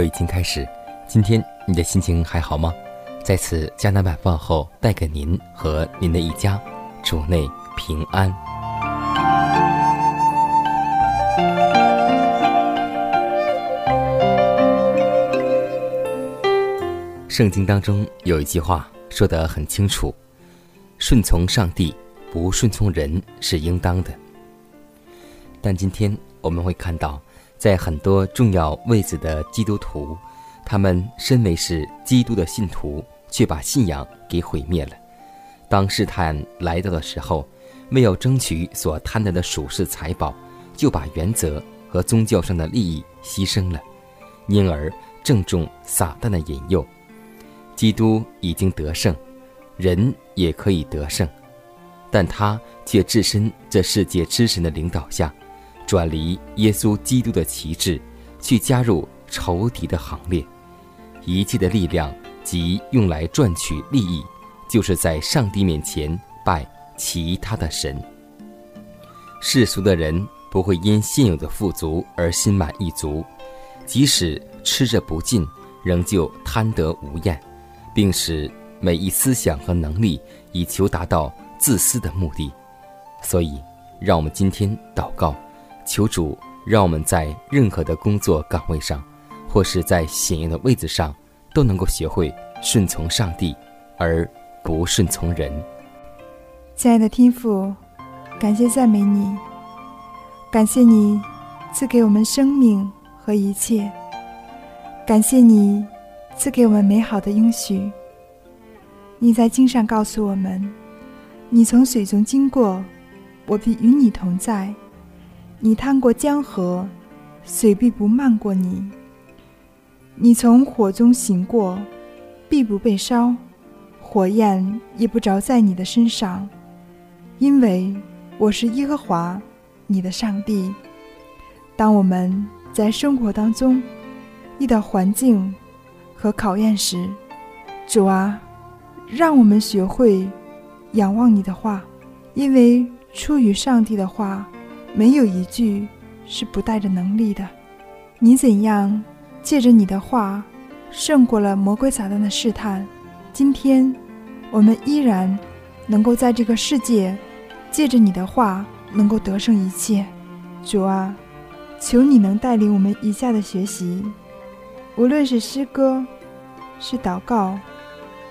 又已经开始，今天你的心情还好吗？在此，加拿大饭后带给您和您的一家，主内平安。圣经当中有一句话说得很清楚：顺从上帝，不顺从人是应当的。但今天我们会看到。在很多重要位子的基督徒，他们身为是基督的信徒，却把信仰给毁灭了。当试探来到的时候，没有争取所贪得的属世财宝，就把原则和宗教上的利益牺牲了，因而正中撒旦的引诱。基督已经得胜，人也可以得胜，但他却置身这世界之神的领导下。转离耶稣基督的旗帜，去加入仇敌的行列。一切的力量及用来赚取利益，就是在上帝面前拜其他的神。世俗的人不会因现有的富足而心满意足，即使吃着不尽，仍旧贪得无厌，并使每一思想和能力以求达到自私的目的。所以，让我们今天祷告。求主让我们在任何的工作岗位上，或是在显要的位子上，都能够学会顺从上帝，而不顺从人。亲爱的天父，感谢赞美你，感谢你赐给我们生命和一切，感谢你赐给我们美好的应许。你在经上告诉我们：“你从水中经过，我必与你同在。”你趟过江河，水必不漫过你；你从火中行过，必不被烧，火焰也不着在你的身上，因为我是耶和华，你的上帝。当我们在生活当中遇到环境和考验时，主啊，让我们学会仰望你的话，因为出于上帝的话。没有一句是不带着能力的。你怎样借着你的话胜过了魔鬼撒旦的试探？今天我们依然能够在这个世界借着你的话能够得胜一切。主啊，求你能带领我们以下的学习，无论是诗歌、是祷告、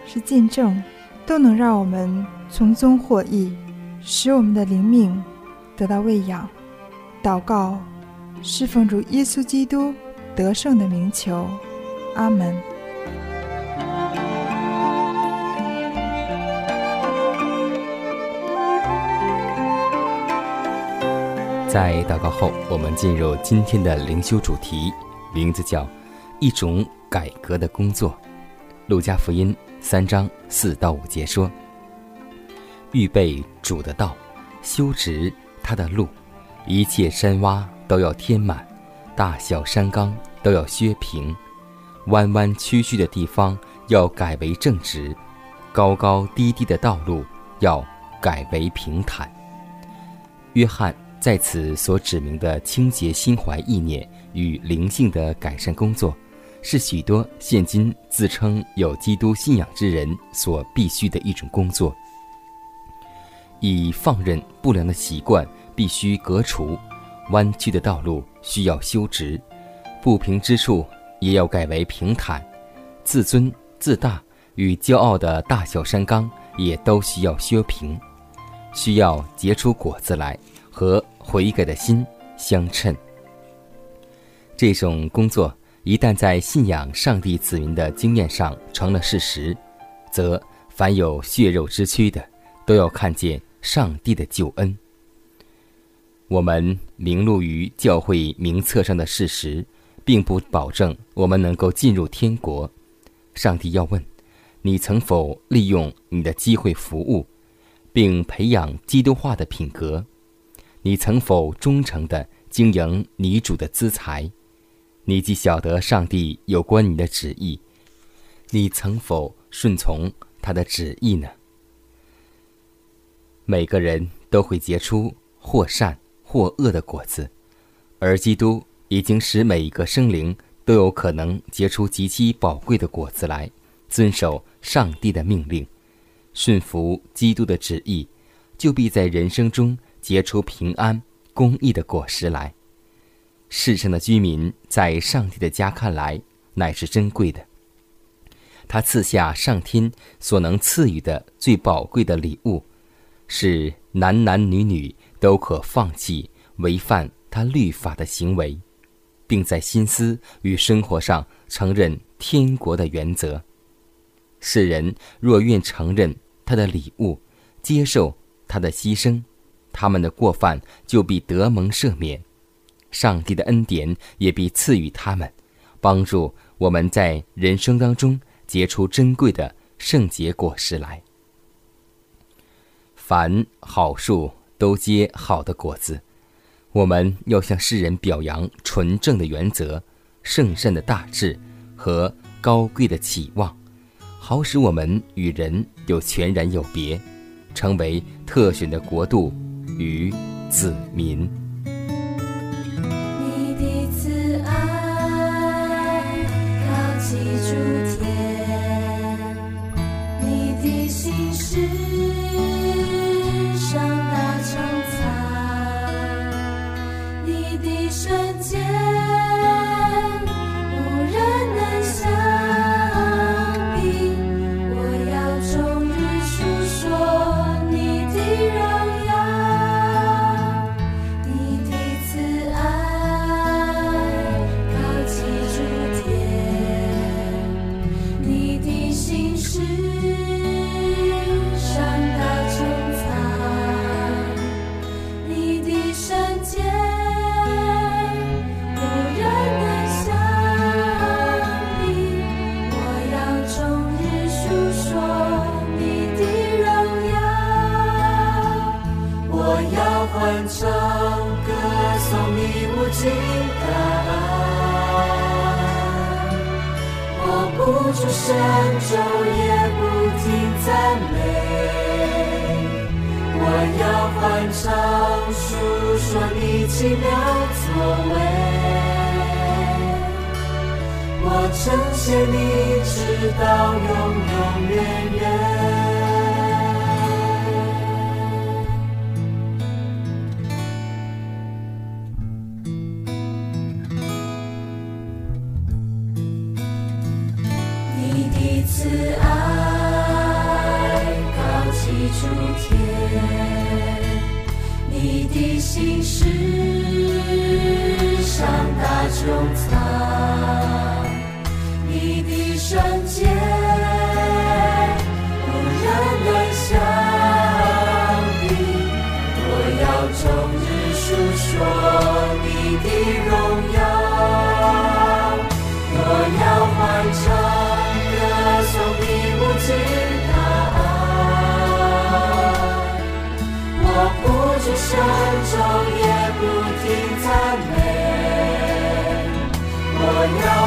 是见证，都能让我们从中获益，使我们的灵命。得到喂养，祷告，侍奉主耶稣基督得胜的名求，阿门。在祷告后，我们进入今天的灵修主题，名字叫“一种改革的工作”。路加福音三章四到五节说：“预备主的道，修直。”他的路，一切山洼都要填满，大小山冈都要削平，弯弯曲曲的地方要改为正直，高高低低的道路要改为平坦。约翰在此所指明的清洁心怀意念与灵性的改善工作，是许多现今自称有基督信仰之人所必须的一种工作。以放任不良的习惯必须革除，弯曲的道路需要修直，不平之处也要改为平坦，自尊自大与骄傲的大小山冈也都需要削平，需要结出果子来。和悔改的心相称。这种工作一旦在信仰上帝子民的经验上成了事实，则凡有血肉之躯的，都要看见上帝的救恩。我们名录于教会名册上的事实，并不保证我们能够进入天国。上帝要问：你曾否利用你的机会服务，并培养基督化的品格？你曾否忠诚地经营你主的资财？你既晓得上帝有关你的旨意，你曾否顺从他的旨意呢？每个人都会结出或善或恶的果子，而基督已经使每一个生灵都有可能结出极其宝贵的果子来。遵守上帝的命令，顺服基督的旨意，就必在人生中。结出平安、公义的果实来。世上的居民在上帝的家看来乃是珍贵的。他赐下上天所能赐予的最宝贵的礼物，是男男女女都可放弃违反他律法的行为，并在心思与生活上承认天国的原则。世人若愿承认他的礼物，接受他的牺牲。他们的过犯就必得蒙赦免，上帝的恩典也必赐予他们，帮助我们在人生当中结出珍贵的圣洁果实来。凡好树都结好的果子，我们要向世人表扬纯正的原则、圣善的大志和高贵的期望，好使我们与人有全然有别，成为特选的国度。与子民。永永远远。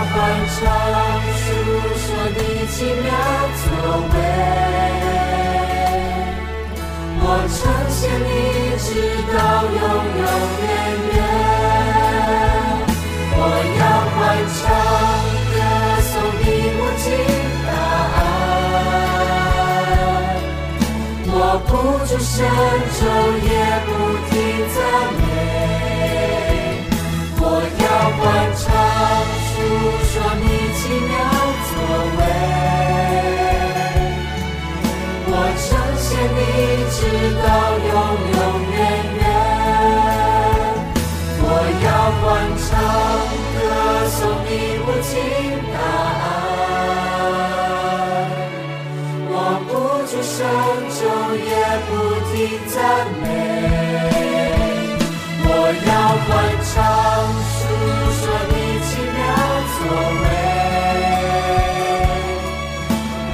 我要欢唱，述说你奇妙作为，我我呈现你，直到永永远远。我要欢唱歌颂你无尽大爱，我不住神昼夜不停赞美。我要欢唱述说你奇妙作为。我称谢你，直到永永远远。我要欢唱歌颂你无尽大爱，我不住声，昼夜不停赞美。我要欢唱，我为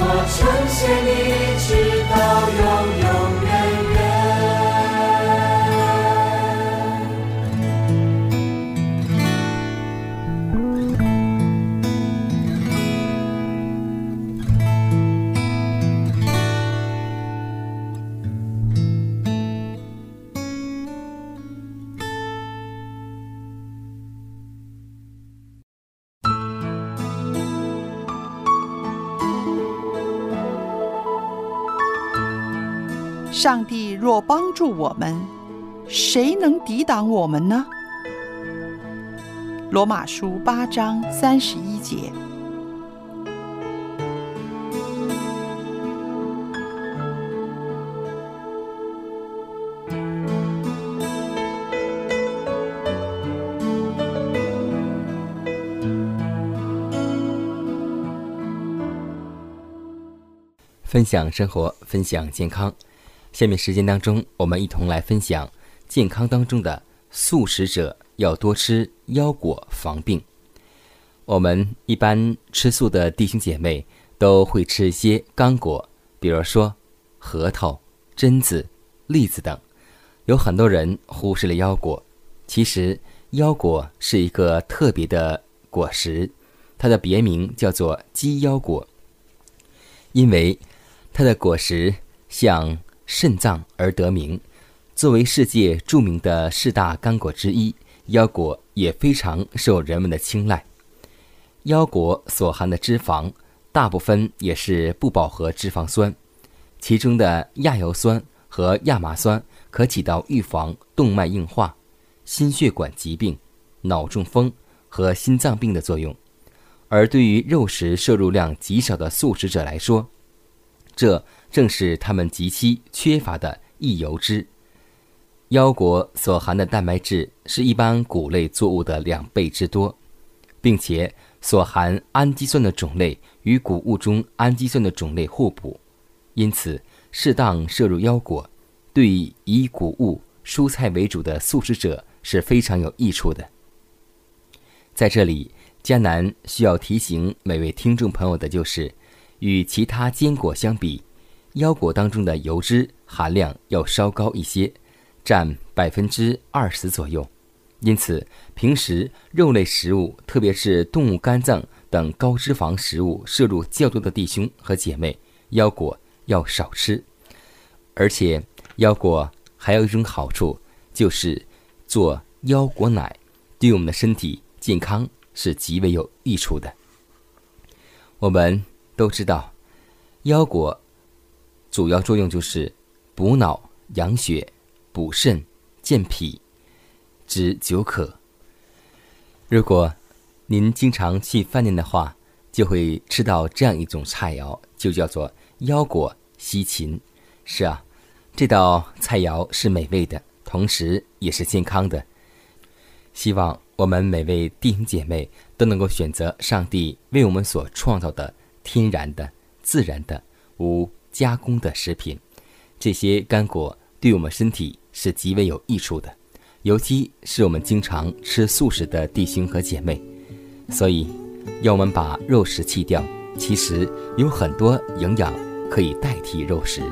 我称谢你。上帝若帮助我们，谁能抵挡我们呢？罗马书八章三十一节。分享生活，分享健康。下面时间当中，我们一同来分享健康当中的素食者要多吃腰果防病。我们一般吃素的弟兄姐妹都会吃一些干果，比如说核桃、榛子、栗子等。有很多人忽视了腰果，其实腰果是一个特别的果实，它的别名叫做鸡腰果，因为它的果实像肾脏而得名。作为世界著名的四大干果之一，腰果也非常受人们的青睐。腰果所含的脂肪大部分也是不饱和脂肪酸，其中的亚油酸和亚麻酸可起到预防动脉硬化、心血管疾病、脑中风和心脏病的作用。而对于肉食摄入量极少的素食者来说，这正是他们极其缺乏的易油脂。腰果所含的蛋白质是一般谷类作物的两倍之多，并且所含氨基酸的种类与谷物中氨基酸的种类互补，因此适当摄入腰果，对以谷物、蔬菜为主的素食者是非常有益处的。在这里，迦南需要提醒每位听众朋友的就是，与其他坚果相比，腰果当中的油脂含量要稍高一些，占百分之二十左右。因此，平时肉类食物，特别是动物肝脏等高脂肪食物摄入较多的弟兄和姐妹，腰果要少吃。而且，腰果还有一种好处，就是做腰果奶，对我们的身体健康是极为有益处的。我们都知道，腰果主要作用就是补脑、养血、补肾、健脾、止久渴。如果您经常去饭店的话，就会吃到这样一种菜肴，就叫做腰果西芹。是啊，这道菜肴是美味的，同时也是健康的。希望我们每位弟兄姐妹都能够选择上帝为我们所创造的天然的、自然的、无加工的食品。这些干果对我们身体是极为有益处的，尤其是我们经常吃素食的弟兄和姐妹。所以，要我们把肉食弃掉，其实有很多营养可以代替肉食。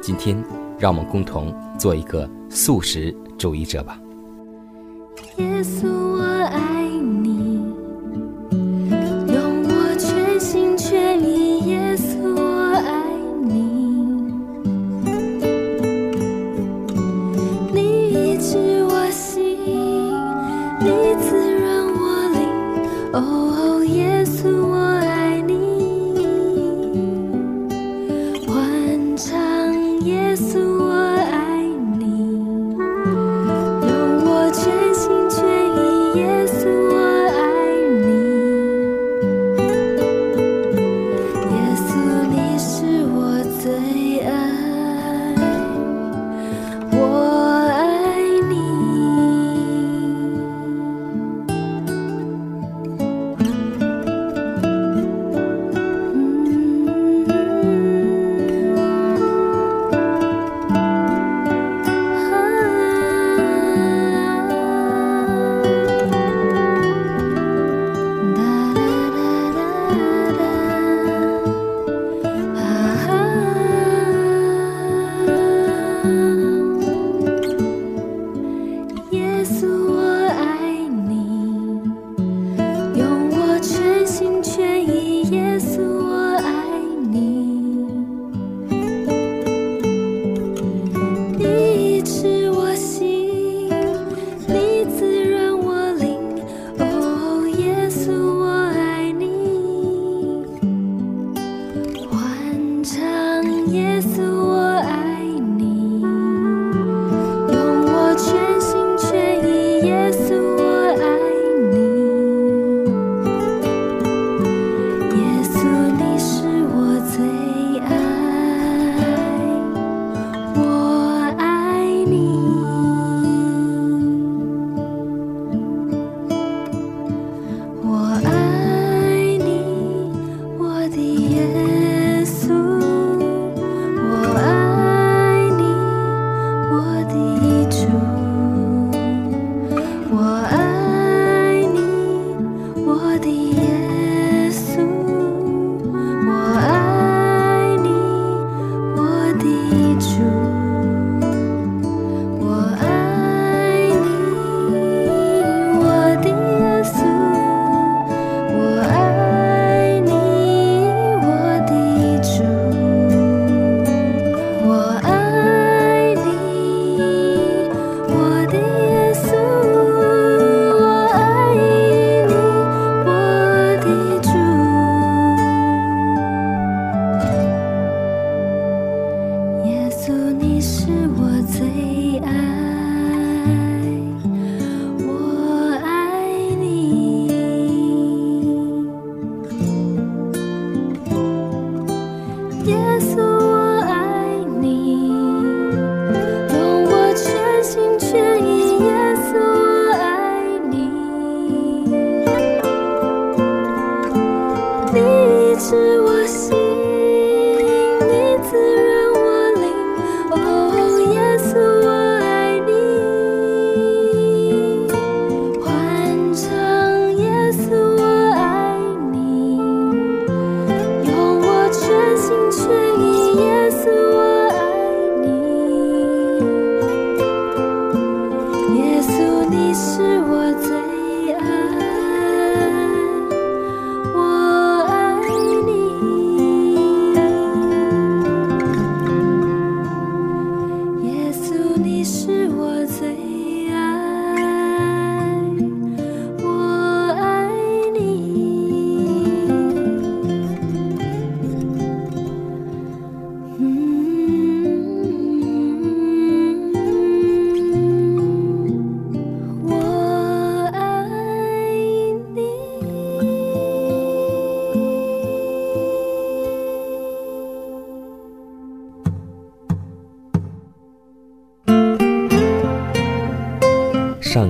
今天，让我们共同做一个素食主义者吧。耶稣，我爱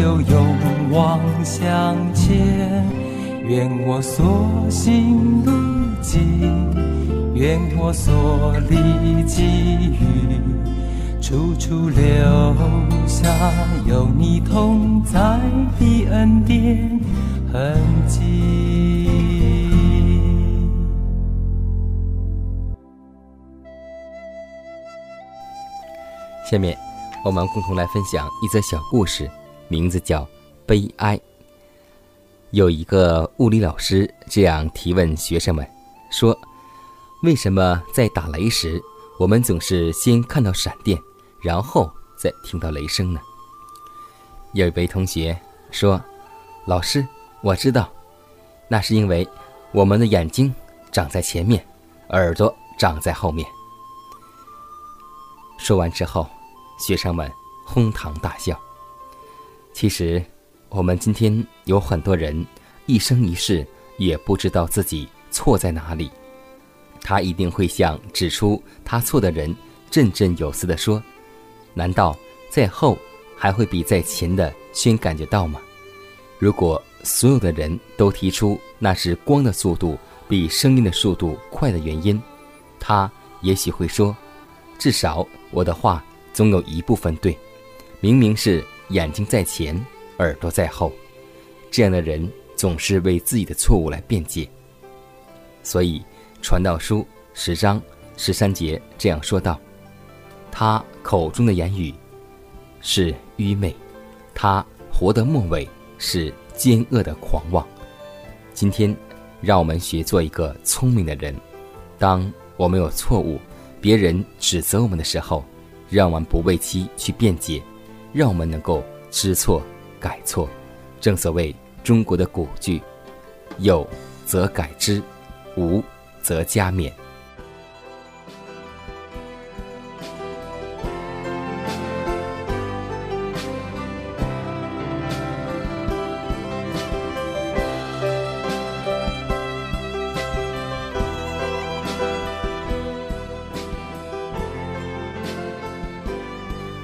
就勇往向前。愿我所行路径，愿我所历际遇，处处留下有你同在的恩典痕迹。下面，我们共同来分享一则小故事，名字叫《悲哀》。有一个物理老师这样提问学生们说：“为什么在打雷时，我们总是先看到闪电，然后再听到雷声呢？”有一位同学说：“老师，我知道，那是因为我们的眼睛长在前面，耳朵长在后面。”说完之后。学生们哄堂大笑。其实，我们今天有很多人一生一世也不知道自己错在哪里。他一定会向指出他错的人振振有词地说：“难道在后还会比在前的先感觉到吗？”如果所有的人都提出那是光的速度比声音的速度快的原因，他也许会说：“至少我的话。”总有一部分对，明明是眼睛在前，耳朵在后，这样的人总是为自己的错误来辩解。所以，《传道书》十章十三节这样说道：“他口中的言语是愚昧，他活的末尾是奸恶的狂妄。”今天，让我们学做一个聪明的人。当我们有错误，别人指责我们的时候，让我们不为其去辩解，让我们能够知错改错。正所谓中国的古句：“有则改之，无则加勉。”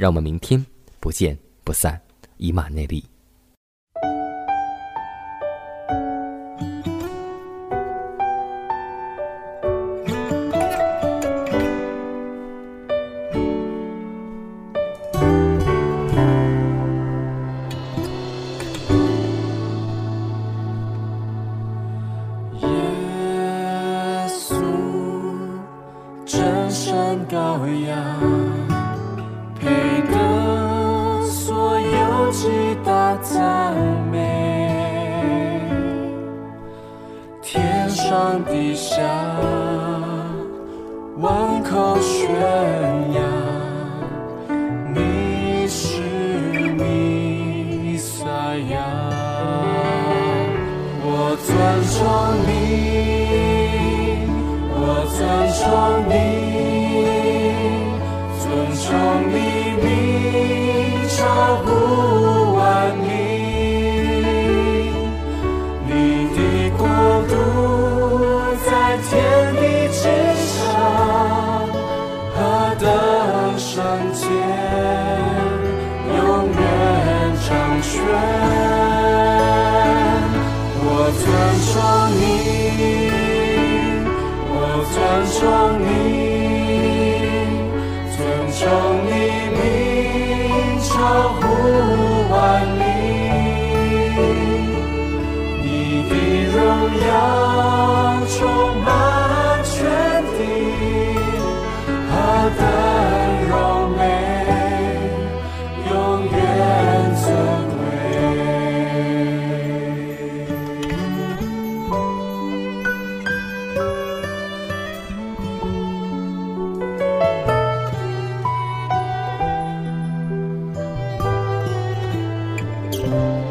让我们明天不见不散，以马内利。在天地之上，何等圣洁，永远掌权。我尊重你，我尊重 Podcast.